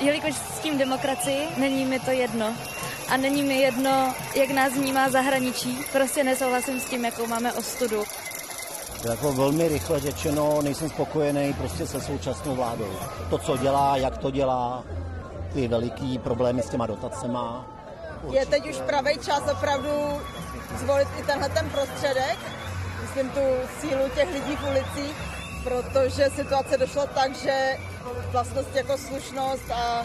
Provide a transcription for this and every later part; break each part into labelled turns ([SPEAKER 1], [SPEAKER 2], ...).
[SPEAKER 1] jelikož s tím demokracii, není mi to jedno. A není mi jedno, jak nás vnímá zahraničí. Prostě nesouhlasím s tím, jakou máme ostudu.
[SPEAKER 2] Jako velmi rychle řečeno, nejsem spokojený prostě se současnou vládou. To, co dělá, jak to dělá, ty veliký problémy s těma dotacema.
[SPEAKER 3] Určitě. Je teď už pravý čas opravdu zvolit i tenhle ten prostředek, myslím tu sílu těch lidí v ulicích, protože situace došla tak, že vlastnost jako slušnost a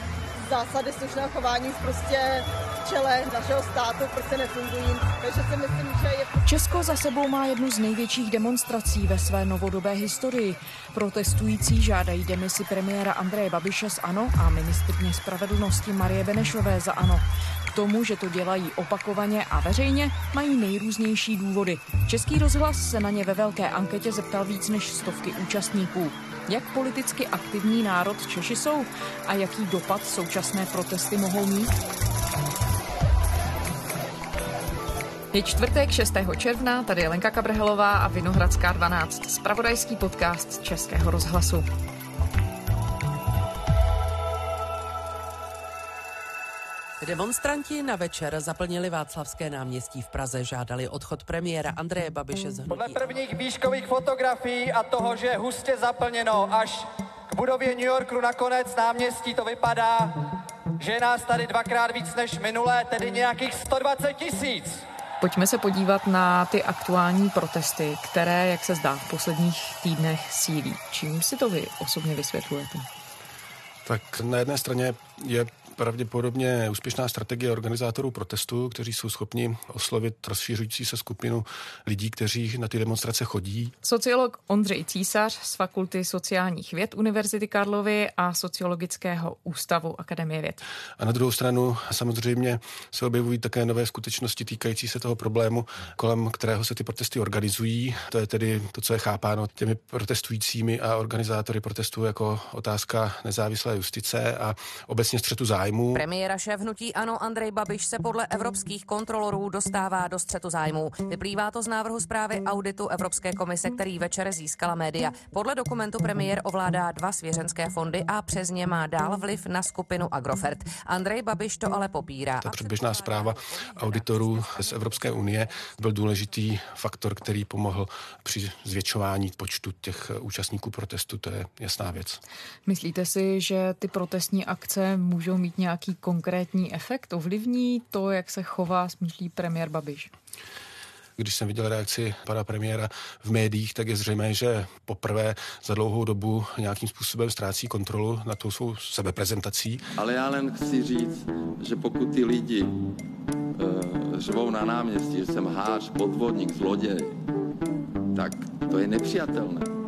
[SPEAKER 3] zásady slušného chování prostě v čele našeho státu prostě nefungují. Takže si myslím, že je...
[SPEAKER 4] Česko za sebou má jednu z největších demonstrací ve své novodobé historii. Protestující žádají demisi premiéra Andreje Babiše z ANO a ministrně spravedlnosti Marie Benešové za ANO. K tomu, že to dělají opakovaně a veřejně, mají nejrůznější důvody. Český rozhlas se na ně ve velké anketě zeptal víc než stovky účastníků. Jak politicky aktivní národ Češi jsou a jaký dopad současné protesty mohou mít? Je čtvrtek 6. června, tady je Lenka Kabrhelová a Vinohradská 12, spravodajský podcast Českého rozhlasu.
[SPEAKER 5] Demonstranti na večer zaplnili Václavské náměstí v Praze, žádali odchod premiéra Andreje Babiše z hnutí.
[SPEAKER 6] Podle prvních výškových fotografií a toho, že je hustě zaplněno až k budově New Yorku nakonec náměstí, to vypadá, že je nás tady dvakrát víc než minulé, tedy nějakých 120 tisíc.
[SPEAKER 4] Pojďme se podívat na ty aktuální protesty, které, jak se zdá, v posledních týdnech sílí. Čím si to vy osobně vysvětlujete?
[SPEAKER 7] Tak na jedné straně je pravděpodobně úspěšná strategie organizátorů protestů, kteří jsou schopni oslovit rozšířující se skupinu lidí, kteří na ty demonstrace chodí.
[SPEAKER 4] Sociolog Ondřej Císař z Fakulty sociálních věd Univerzity Karlovy a Sociologického ústavu Akademie věd.
[SPEAKER 7] A na druhou stranu samozřejmě se objevují také nové skutečnosti týkající se toho problému, kolem kterého se ty protesty organizují. To je tedy to, co je chápáno těmi protestujícími a organizátory protestů jako otázka nezávislé justice a obecně střetu zájmu zájmů.
[SPEAKER 5] Premiéra šéf hnutí Ano Andrej Babiš se podle evropských kontrolorů dostává do střetu zájmů. Vyplývá to z návrhu zprávy auditu Evropské komise, který večer získala média. Podle dokumentu premiér ovládá dva svěřenské fondy a přes ně má dál vliv na skupinu Agrofert. Andrej Babiš to ale popírá.
[SPEAKER 7] Ta předběžná zpráva auditorů z Evropské unie byl důležitý faktor, který pomohl při zvětšování počtu těch účastníků protestu. To je jasná věc.
[SPEAKER 4] Myslíte si, že ty protestní akce můžou mít nějaký konkrétní efekt? Ovlivní to, jak se chová, smýšlí premiér Babiš?
[SPEAKER 7] Když jsem viděl reakci pana premiéra v médiích, tak je zřejmé, že poprvé za dlouhou dobu nějakým způsobem ztrácí kontrolu na tou svou sebeprezentací.
[SPEAKER 8] Ale já jen chci říct, že pokud ty lidi uh, řvou na náměstí, že jsem hář, podvodník, zloděj, tak to je nepřijatelné.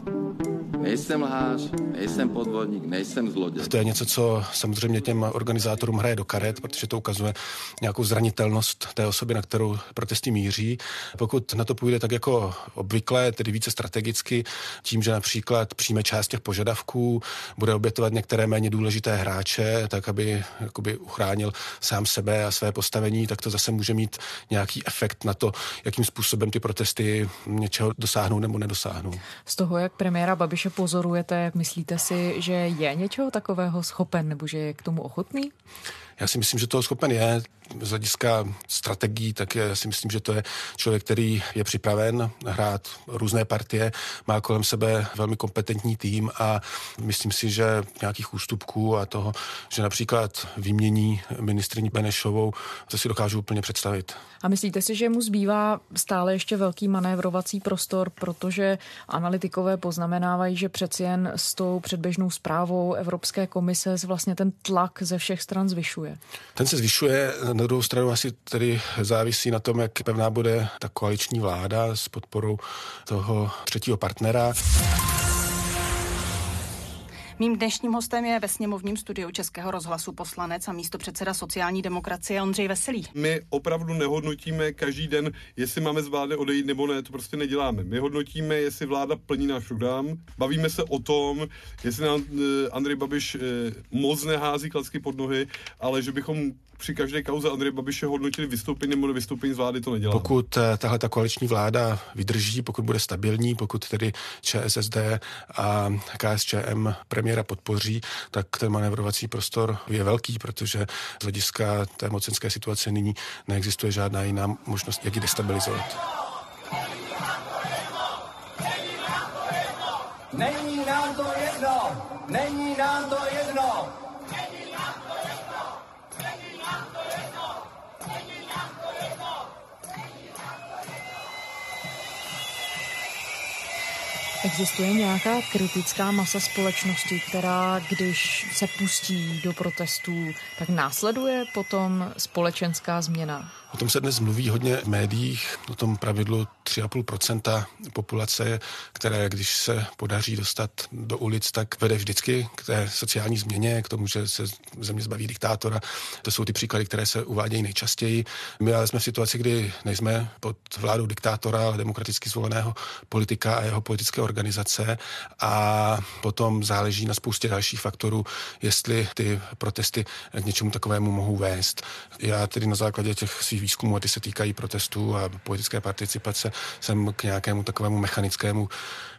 [SPEAKER 8] Nejsem lhář, nejsem podvodník, nejsem zloděj.
[SPEAKER 7] To je něco, co samozřejmě těm organizátorům hraje do karet, protože to ukazuje nějakou zranitelnost té osoby, na kterou protesty míří. Pokud na to půjde tak jako obvykle, tedy více strategicky, tím, že například přijme část těch požadavků, bude obětovat některé méně důležité hráče, tak aby jakoby uchránil sám sebe a své postavení, tak to zase může mít nějaký efekt na to, jakým způsobem ty protesty něčeho dosáhnou nebo nedosáhnou.
[SPEAKER 4] Z toho, jak premiéra Babiše pozorujete, myslíte si, že je něčeho takového schopen nebo že je k tomu ochotný?
[SPEAKER 7] Já si myslím, že toho schopen je. Z hlediska strategií, tak já si myslím, že to je člověk, který je připraven hrát různé partie, má kolem sebe velmi kompetentní tým a myslím si, že nějakých ústupků a toho, že například vymění ministriní Benešovou, to si dokážu úplně představit.
[SPEAKER 4] A myslíte si, že mu zbývá stále ještě velký manévrovací prostor, protože analytikové poznamenávají, že přeci jen s tou předběžnou zprávou Evropské komise vlastně ten tlak ze všech stran zvyšuje?
[SPEAKER 7] Ten se zvyšuje, na druhou stranu asi tedy závisí na tom, jak pevná bude ta koaliční vláda s podporou toho třetího partnera.
[SPEAKER 9] Mým dnešním hostem je ve sněmovním studiu Českého rozhlasu poslanec a místo předseda sociální demokracie Ondřej Veselý.
[SPEAKER 10] My opravdu nehodnotíme každý den, jestli máme z vlády odejít nebo ne, to prostě neděláme. My hodnotíme, jestli vláda plní náš program, bavíme se o tom, jestli nám eh, Andrej Babiš eh, moc nehází klacky pod nohy, ale že bychom při každé kauze Andreje Babiše hodnotili vystoupení nebo nevystoupení z vlády, to nedělá.
[SPEAKER 7] Pokud eh, tahle ta koaliční vláda vydrží, pokud bude stabilní, pokud tedy ČSSD a KSČM premiéra podpoří, tak ten manevrovací prostor je velký, protože z hlediska té mocenské situace nyní neexistuje žádná jiná možnost, jak ji destabilizovat.
[SPEAKER 6] Není nám to jedno! Není
[SPEAKER 4] Existuje nějaká kritická masa společnosti, která, když se pustí do protestů, tak následuje potom společenská změna?
[SPEAKER 7] O tom se dnes mluví hodně v médiích, o tom pravidlu 3,5% populace, které, když se podaří dostat do ulic, tak vede vždycky k té sociální změně, k tomu, že se země zbaví diktátora. To jsou ty příklady, které se uvádějí nejčastěji. My ale jsme v situaci, kdy nejsme pod vládou diktátora, ale demokraticky zvoleného politika a jeho politické organizace a potom záleží na spoustě dalších faktorů, jestli ty protesty k něčemu takovému mohou vést. Já tedy na základě těch svých výzkumů, a ty se týkají protestů a politické participace, jsem k nějakému takovému mechanickému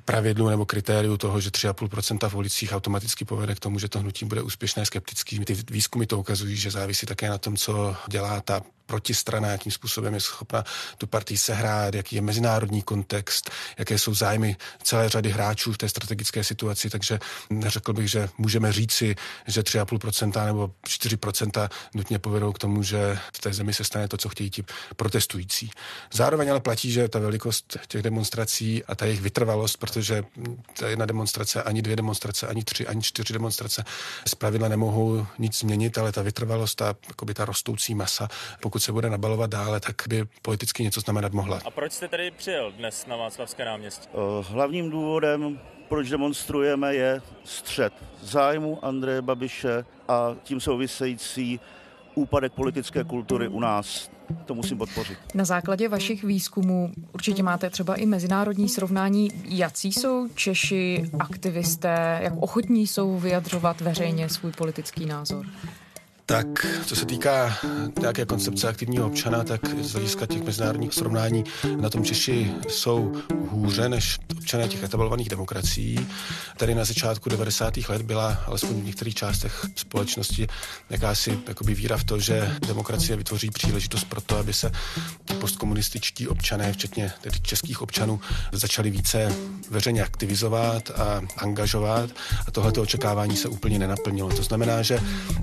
[SPEAKER 7] pravidlu nebo kritériu toho, že 3,5% v ulicích automaticky povede k tomu, že to hnutí bude úspěšné, skeptický. Ty výzkumy to ukazují, že závisí také na tom, co dělá ta protistrana, jakým způsobem je schopna tu partii sehrát, jaký je mezinárodní kontext, jaké jsou zájmy celé řady hráčů v té strategické situaci, takže neřekl bych, že můžeme říci, že 3,5% nebo 4% nutně povedou k tomu, že v té zemi se stane to, co chtějí ti protestující. Zároveň ale platí, že ta velikost těch demonstrací a ta jejich vytrvalost, protože ta jedna demonstrace, ani dvě demonstrace, ani tři, ani čtyři demonstrace z pravidla nemohou nic změnit, ale ta vytrvalost, ta, ta rostoucí masa, pokud se bude nabalovat dále, tak by politicky něco znamenat mohla.
[SPEAKER 11] A proč jste tady přijel dnes na Václavské náměstí?
[SPEAKER 12] Hlavním důvodem, proč demonstrujeme, je střed zájmu Andreje Babiše a tím související úpadek politické kultury u nás. To musím podpořit.
[SPEAKER 4] Na základě vašich výzkumů určitě máte třeba i mezinárodní srovnání. Jaký jsou Češi aktivisté, jak ochotní jsou vyjadřovat veřejně svůj politický názor?
[SPEAKER 7] Tak co se týká nějaké koncepce aktivního občana, tak z hlediska těch mezinárodních srovnání na tom Češi jsou hůře než občané těch etablovaných demokracií. Tady na začátku 90. let byla alespoň v některých částech společnosti jakási jakoby víra v to, že demokracie vytvoří příležitost pro to, aby se ti postkomunističtí občané, včetně tedy českých občanů, začali více veřejně aktivizovat a angažovat a tohleto očekávání se úplně nenaplnilo. To znamená, že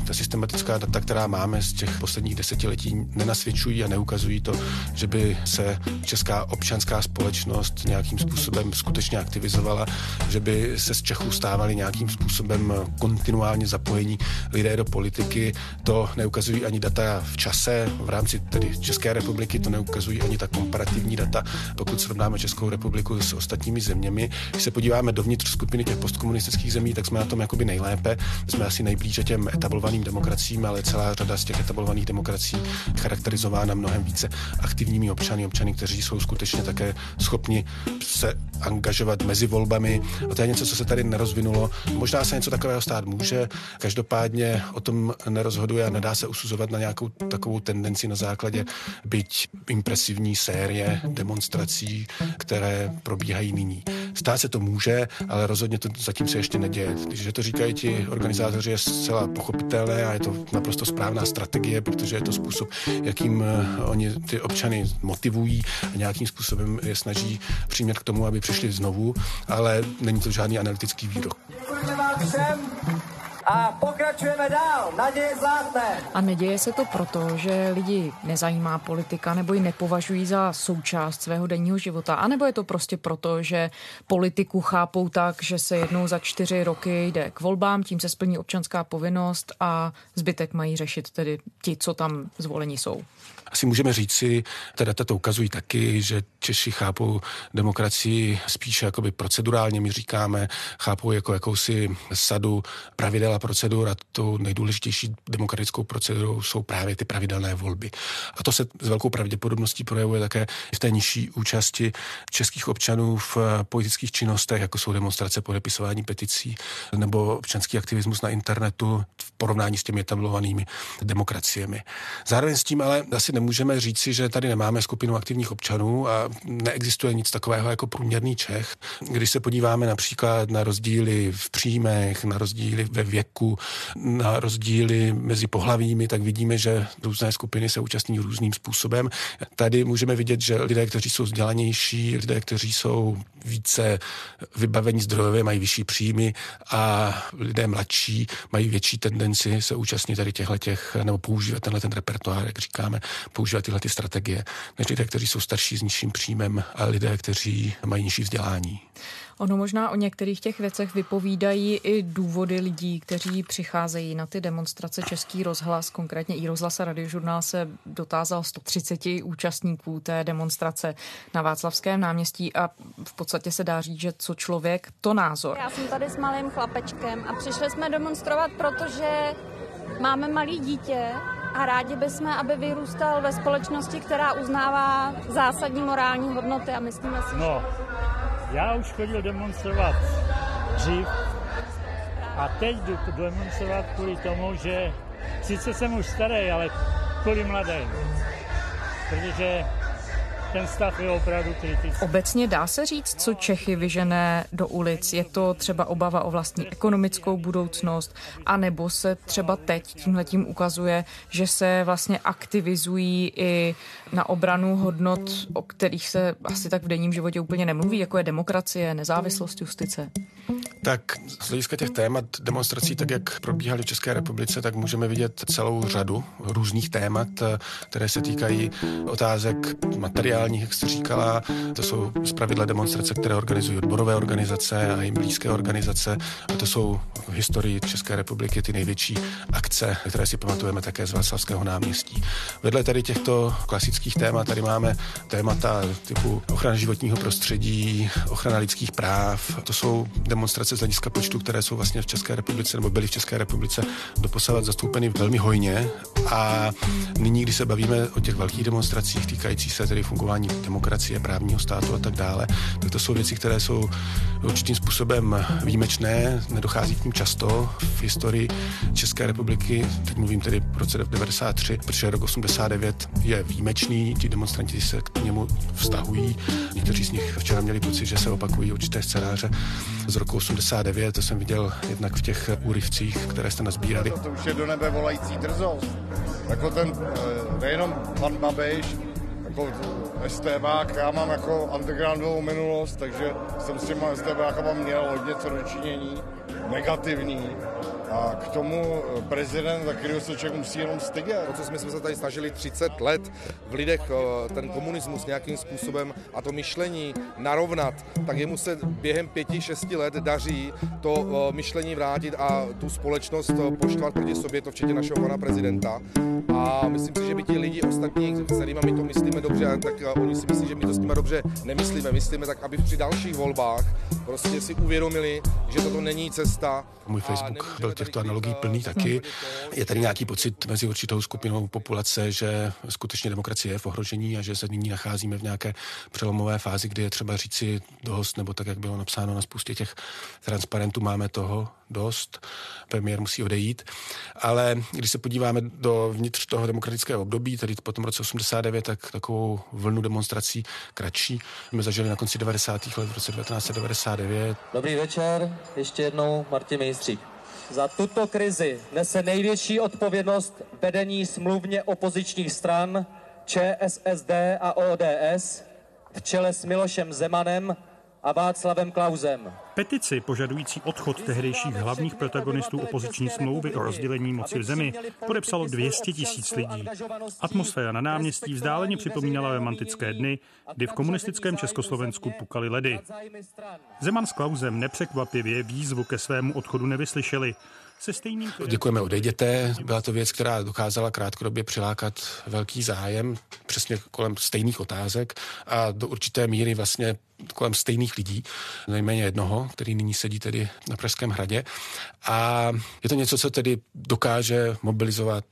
[SPEAKER 7] ta systematická data, která máme z těch posledních desetiletí, nenasvědčují a neukazují to, že by se česká občanská společnost nějakým způsobem skutečně aktivizovala, že by se z Čechů stávali nějakým způsobem kontinuálně zapojení lidé do politiky. To neukazují ani data v čase, v rámci tedy České republiky, to neukazují ani ta komparativní data, pokud srovnáme Českou republiku s ostatními zeměmi. Když se podíváme dovnitř skupiny těch postkomunistických zemí, tak jsme na tom jakoby nejlépe. Jsme asi nejblíže těm etablovaným demokraciím, ale celá řada z těch etablovaných demokracií charakterizována mnohem více aktivními občany, občany, kteří jsou skutečně také schopni se angažovat mezi volbami. A to je něco, co se tady nerozvinulo. Možná se něco takového stát může, každopádně o tom nerozhoduje a nedá se usuzovat na nějakou takovou tendenci na základě byť impresivní série demonstrací, které probíhají nyní. Stát se to může, ale rozhodně to zatím se ještě neděje. Když to říkají ti organizátoři, je zcela pochopitelné a je to naprosto správná strategie, protože je to způsob, jakým eh, oni ty občany motivují a nějakým způsobem je snaží přimět k tomu, aby přišli znovu, ale není to žádný analytický výrok.
[SPEAKER 6] Děkujeme vám všem a pokračujeme dál. Naděje zlátne.
[SPEAKER 4] A neděje se to proto, že lidi nezajímá politika nebo ji nepovažují za součást svého denního života, anebo je to prostě proto, že politiku chápou tak, že se jednou za čtyři roky jde k volbám, tím se splní občanská povinnost a zbytek mají řešit tedy ti, co tam zvoleni jsou.
[SPEAKER 7] Asi můžeme říci, ta data to ukazují taky, že Češi chápou demokracii spíše jakoby procedurálně, my říkáme, chápou jako jakousi sadu pravidel a procedur a tou nejdůležitější demokratickou procedurou jsou právě ty pravidelné volby. A to se s velkou pravděpodobností projevuje také v té nižší účasti českých občanů v politických činnostech, jako jsou demonstrace, podepisování peticí nebo občanský aktivismus na internetu. V porovnání s těmi etablovanými demokraciemi. Zároveň s tím ale asi nemůžeme říci, že tady nemáme skupinu aktivních občanů a neexistuje nic takového jako průměrný Čech. Když se podíváme například na rozdíly v příjmech, na rozdíly ve věku, na rozdíly mezi pohlavími, tak vidíme, že různé skupiny se účastní různým způsobem. Tady můžeme vidět, že lidé, kteří jsou vzdělanější, lidé, kteří jsou více vybavení zdrojově, mají vyšší příjmy a lidé mladší mají větší tendenci se účastnit tady těchto těch, nebo používat tenhle ten repertoár, jak říkáme, používat tyhle ty strategie, než lidé, kteří jsou starší s nižším příjmem a lidé, kteří mají nižší vzdělání.
[SPEAKER 4] Ono možná o některých těch věcech vypovídají i důvody lidí, kteří přicházejí na ty demonstrace Český rozhlas, konkrétně i rozhlas a radiožurnál se dotázal 130 účastníků té demonstrace na Václavském náměstí a v podstatě se dá říct, že co člověk, to názor.
[SPEAKER 13] Já jsem tady s malým chlapečkem a přišli jsme demonstrovat, protože máme malý dítě a rádi bychom, aby vyrůstal ve společnosti, která uznává zásadní morální hodnoty a myslíme si,
[SPEAKER 14] no. Já už chodil demonstrovat dřív a teď jdu demonstrovat kvůli tomu, že sice jsem už starý, ale kvůli mladým. Protože ten stav je opravdu kritický.
[SPEAKER 4] Obecně dá se říct, co Čechy vyžené do ulic. Je to třeba obava o vlastní ekonomickou budoucnost, anebo se třeba teď tímhletím ukazuje, že se vlastně aktivizují i na obranu hodnot, o kterých se asi tak v denním životě úplně nemluví, jako je demokracie, nezávislost justice.
[SPEAKER 7] Tak z hlediska těch témat demonstrací, tak jak probíhaly v České republice, tak můžeme vidět celou řadu různých témat, které se týkají otázek materiálních, jak jste říkala. To jsou zpravidla demonstrace, které organizují odborové organizace a jim blízké organizace. A to jsou v historii České republiky ty největší akce, které si pamatujeme také z Václavského náměstí. Vedle tady těchto klasických témat tady máme témata typu ochrana životního prostředí, ochrana lidských práv. To jsou demonstrace z hlediska počtu, které jsou vlastně v České republice nebo byly v České republice doposavat zastoupeny velmi hojně. A nyní, když se bavíme o těch velkých demonstracích týkající se tedy fungování demokracie, právního státu a tak dále, tak to jsou věci, které jsou určitým způsobem výjimečné, nedochází k ním často v historii České republiky, teď mluvím tedy v roce 93, protože rok 89 je výjimečný, ti demonstranti se k němu vztahují, někteří z nich včera měli pocit, že se opakují určité scénáře z roku 89, to jsem viděl jednak v těch úryvcích, které jste nazbírali.
[SPEAKER 15] To už je do nebe volající drzost. Jako ten, eh, nejenom pan Babiš, jako STBák, já mám jako undergroundovou minulost, takže jsem s těma STBákama měl hodně co dočinění, negativní. A k tomu prezident, za kterého se člověk musí jenom stydět.
[SPEAKER 16] To, co jsme se tady snažili 30 let v lidech eh, ten komunismus nějakým způsobem a to myšlení narovnat, tak jemu se během pěti, šesti let daří to eh, myšlení vrátit a tu společnost eh, poštvat proti sobě, to včetně našeho pana prezidenta. A myslím si, že by ti lidi ostatní, s kterými my to myslíme dobře, tak oni si myslí, že my to s nimi dobře nemyslíme. Myslíme tak, aby při dalších volbách prostě si uvědomili, že toto není cesta.
[SPEAKER 7] Můj Facebook byl těchto analogií plný taky. Je tady nějaký pocit mezi určitou skupinou populace, že skutečně demokracie je v ohrožení a že se nyní nacházíme v nějaké přelomové fázi, kdy je třeba říci dost, nebo tak, jak bylo napsáno na spoustě těch transparentů, máme toho dost, premiér musí odejít. Ale když se podíváme do vnitř toho demokratického období, tedy po tom roce 89, tak takovou vlnu demonstrací kratší jsme zažili na konci 90. let v roce 1999.
[SPEAKER 17] Dobrý večer, ještě jednou Martin Mejstřík. Za tuto krizi nese největší odpovědnost vedení smluvně opozičních stran ČSSD a ODS v čele s Milošem Zemanem a Václavem Klausem.
[SPEAKER 18] Petici požadující odchod tehdejších hlavních protagonistů opoziční smlouvy o rozdělení moci v zemi podepsalo 200 tisíc lidí. Atmosféra na náměstí vzdáleně připomínala romantické dny, kdy v komunistickém Československu pukaly ledy. Zeman s Klausem nepřekvapivě výzvu ke svému odchodu nevyslyšeli. Se
[SPEAKER 7] stejným... Děkujeme, odejděte. Byla to věc, která dokázala krátkodobě přilákat velký zájem, přesně kolem stejných otázek a do určité míry vlastně kolem stejných lidí, nejméně jednoho, který nyní sedí tedy na Pražském hradě. A je to něco, co tedy dokáže mobilizovat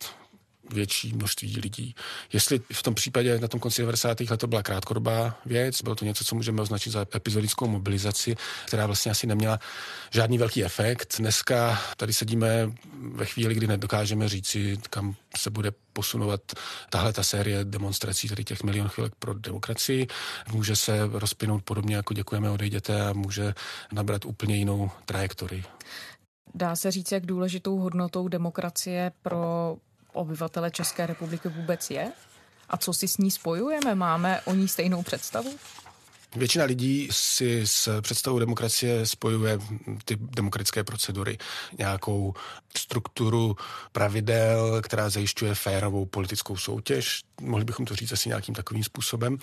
[SPEAKER 7] větší množství lidí. Jestli v tom případě na tom konci 90. let to byla krátkodobá věc, bylo to něco, co můžeme označit za epizodickou mobilizaci, která vlastně asi neměla žádný velký efekt. Dneska tady sedíme ve chvíli, kdy nedokážeme říci, kam se bude posunovat tahle ta série demonstrací, tady těch milion chvilek pro demokracii. Může se rozpinout podobně jako děkujeme odejděte a může nabrat úplně jinou trajektorii.
[SPEAKER 4] Dá se říct, jak důležitou hodnotou demokracie pro obyvatele České republiky vůbec je? A co si s ní spojujeme? Máme o ní stejnou představu?
[SPEAKER 7] Většina lidí si s představou demokracie spojuje ty demokratické procedury, nějakou strukturu pravidel, která zajišťuje férovou politickou soutěž. Mohli bychom to říct asi nějakým takovým způsobem.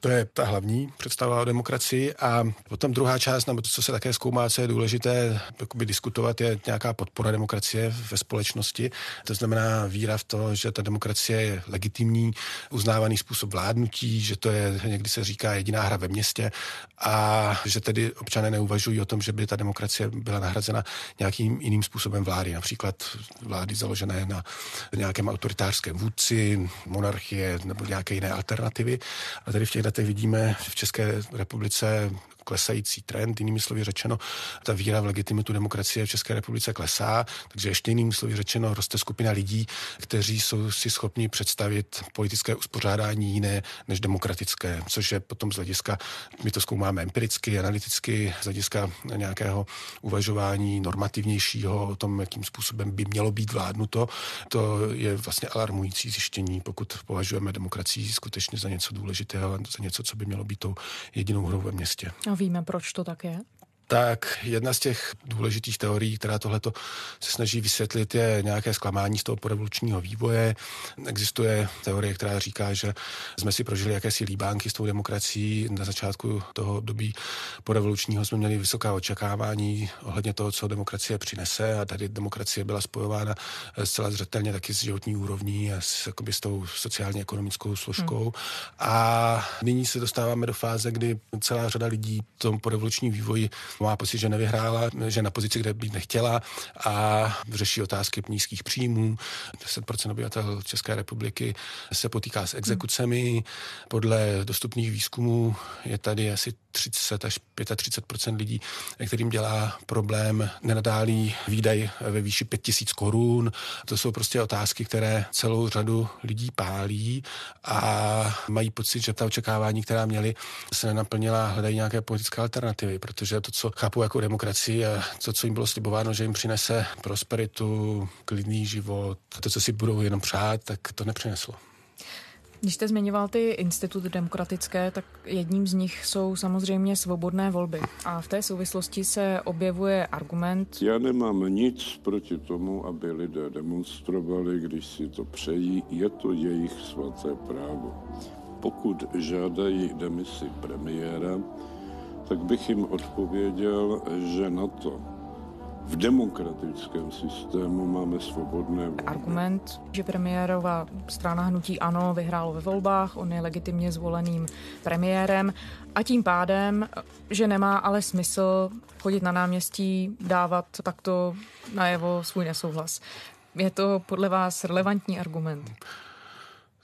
[SPEAKER 7] To je ta hlavní představa o demokracii. A potom druhá část, nebo to, co se také zkoumá, co je důležité diskutovat, je nějaká podpora demokracie ve společnosti. To znamená víra v to, že ta demokracie je legitimní, uznávaný způsob vládnutí, že to je, někdy se říká, jediná hra ve městě a že tedy občané neuvažují o tom, že by ta demokracie byla nahrazena nějakým jiným způsobem vlády, například vlády založené na nějakém autoritářském vůdci, monarchie nebo nějaké jiné alternativy. A tady v těch letech vidíme v České republice klesající trend, jinými slovy řečeno, ta víra v legitimitu demokracie v České republice klesá, takže ještě jinými slovy řečeno roste skupina lidí, kteří jsou si schopni představit politické uspořádání jiné než demokratické, což je potom z hlediska, my to zkoumáme empiricky, analyticky, z hlediska nějakého uvažování normativnějšího o tom, jakým způsobem by mělo být vládnuto. To je vlastně alarmující zjištění, pokud považujeme demokracii skutečně za něco důležitého, za něco, co by mělo být tou jedinou hrou ve městě.
[SPEAKER 4] A víme, proč to tak je?
[SPEAKER 7] Tak jedna z těch důležitých teorií, která tohleto se snaží vysvětlit, je nějaké zklamání z toho porevolučního vývoje. Existuje teorie, která říká, že jsme si prožili jakési líbánky s tou demokracií. Na začátku toho období porevolučního jsme měli vysoká očekávání ohledně toho, co demokracie přinese a tady demokracie byla spojována zcela zřetelně taky s životní úrovní a s, jakoby, s tou sociálně-ekonomickou složkou. Hmm. A nyní se dostáváme do fáze, kdy celá řada lidí v tom porevolučním vývoji má pocit, že nevyhrála, že na pozici, kde být nechtěla a řeší otázky nízkých příjmů. 10% obyvatel České republiky se potýká s exekucemi. Podle dostupných výzkumů je tady asi 30 až 35% lidí, kterým dělá problém nenadálý výdaj ve výši 5000 korun. To jsou prostě otázky, které celou řadu lidí pálí a mají pocit, že ta očekávání, která měli, se nenaplnila, hledají nějaké politické alternativy, protože to, co chápu jako demokracii a to, co jim bylo slibováno, že jim přinese prosperitu, klidný život, to, co si budou jenom přát, tak to nepřineslo.
[SPEAKER 4] Když jste zmiňoval ty instituty demokratické, tak jedním z nich jsou samozřejmě svobodné volby. A v té souvislosti se objevuje argument.
[SPEAKER 19] Já nemám nic proti tomu, aby lidé demonstrovali, když si to přejí. Je to jejich svaté právo. Pokud žádají demisi premiéra, tak bych jim odpověděl, že na to v demokratickém systému máme svobodné
[SPEAKER 4] Argument, že premiérová strana hnutí ANO vyhrálo ve volbách, on je legitimně zvoleným premiérem a tím pádem, že nemá ale smysl chodit na náměstí, dávat takto najevo svůj nesouhlas. Je to podle vás relevantní argument?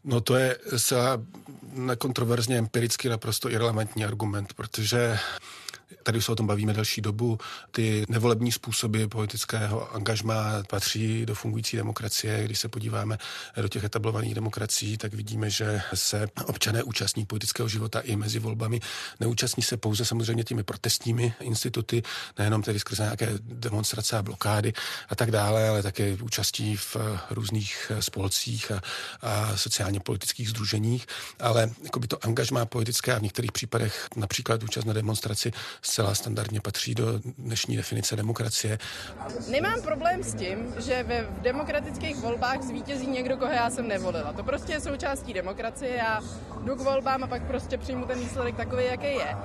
[SPEAKER 7] No to je zcela nekontroverzně empiricky naprosto irrelevantní argument, protože Tady se o tom bavíme další dobu. Ty nevolební způsoby politického angažmá patří do fungující demokracie. Když se podíváme do těch etablovaných demokracií, tak vidíme, že se občané účastní politického života i mezi volbami. Neúčastní se pouze samozřejmě těmi protestními instituty, nejenom tedy skrze nějaké demonstrace a blokády a tak dále, ale také účastí v různých spolcích a, a sociálně politických združeních. Ale jako by to angažmá politické a v některých případech například účast na demonstraci zcela standardně patří do dnešní definice demokracie.
[SPEAKER 20] Nemám problém s tím, že ve demokratických volbách zvítězí někdo, koho já jsem nevolila. To prostě je součástí demokracie. Já jdu k volbám a pak prostě přijmu ten výsledek takový, jaký je.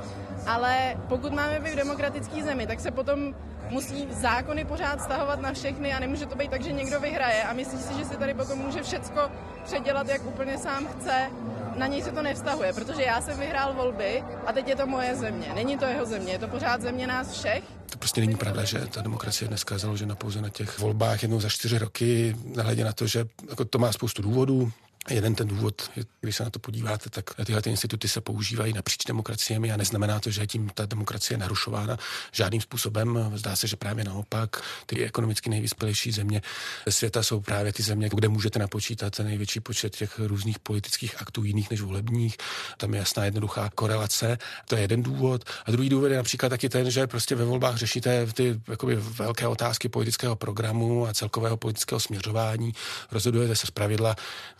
[SPEAKER 20] Ale pokud máme být v demokratické zemi, tak se potom musí zákony pořád stahovat na všechny a nemůže to být tak, že někdo vyhraje a myslí si, že si tady potom může všecko předělat, jak úplně sám chce na něj se to nevztahuje, protože já jsem vyhrál volby a teď je to moje země. Není to jeho země, je to pořád země nás všech.
[SPEAKER 7] To prostě není pravda, že ta demokracie dneska je založena pouze na těch volbách jednou za čtyři roky, nehledě na to, že jako to má spoustu důvodů. Jeden ten důvod, když se na to podíváte, tak tyhle ty instituty se používají napříč demokraciemi a neznamená to, že tím ta demokracie je narušována žádným způsobem. Zdá se, že právě naopak ty ekonomicky nejvyspělejší země světa jsou právě ty země, kde můžete napočítat ten největší počet těch různých politických aktů jiných než volebních. Tam je jasná jednoduchá korelace. To je jeden důvod. A druhý důvod je například taky ten, že prostě ve volbách řešíte ty jakoby, velké otázky politického programu a celkového politického směřování. Rozhodujete se z pravidla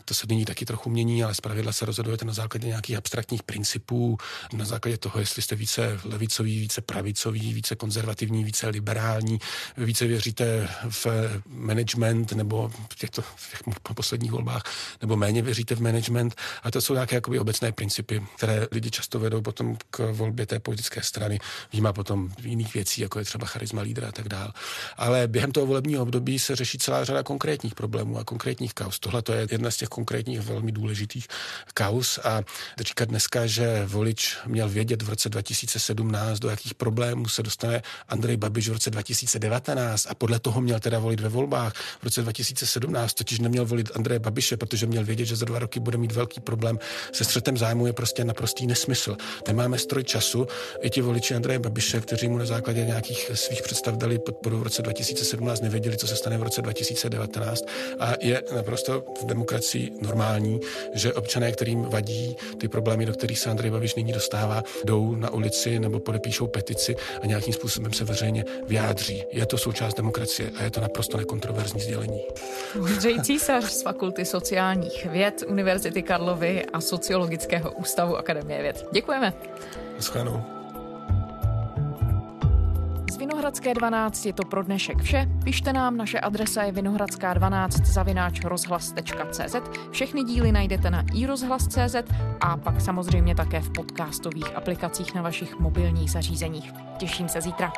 [SPEAKER 7] to se nyní taky trochu mění, ale zpravidla se rozhodujete na základě nějakých abstraktních principů, na základě toho, jestli jste více levicový, více pravicový, více konzervativní, více liberální, více věříte v management nebo v těchto v těch posledních volbách, nebo méně věříte v management. A to jsou nějaké jakoby obecné principy, které lidi často vedou potom k volbě té politické strany. Výjima potom jiných věcí, jako je třeba charisma lídra a tak dále. Ale během toho volebního období se řeší celá řada konkrétních problémů a konkrétních kaus. Tohle to je jedna z těch konkrétních velmi důležitých kaus a říkat dneska, že volič měl vědět v roce 2017, do jakých problémů se dostane Andrej Babiš v roce 2019 a podle toho měl teda volit ve volbách. V roce 2017 totiž neměl volit Andreje Babiše, protože měl vědět, že za dva roky bude mít velký problém se střetem zájmu, je prostě naprostý nesmysl. Nemáme stroj času. I ti voliči Andreje Babiše, kteří mu na základě nějakých svých představ dali podporu v roce 2017, nevěděli, co se stane v roce 2019 a je naprosto v demokracii normální, že občané, kterým vadí ty problémy, do kterých se Andrej Babiš nyní dostává, jdou na ulici nebo podepíšou petici a nějakým způsobem se veřejně vyjádří. Je to součást demokracie a je to naprosto nekontroverzní sdělení.
[SPEAKER 4] Ondřej Císař z Fakulty sociálních věd Univerzity Karlovy a Sociologického ústavu Akademie věd. Děkujeme.
[SPEAKER 7] Schledanou.
[SPEAKER 4] Vinohradské 12 je to pro dnešek vše. Pište nám, naše adresa je vinohradská 12 zavináč rozhlas.cz. Všechny díly najdete na iRozhlas.cz a pak samozřejmě také v podcastových aplikacích na vašich mobilních zařízeních. Těším se zítra.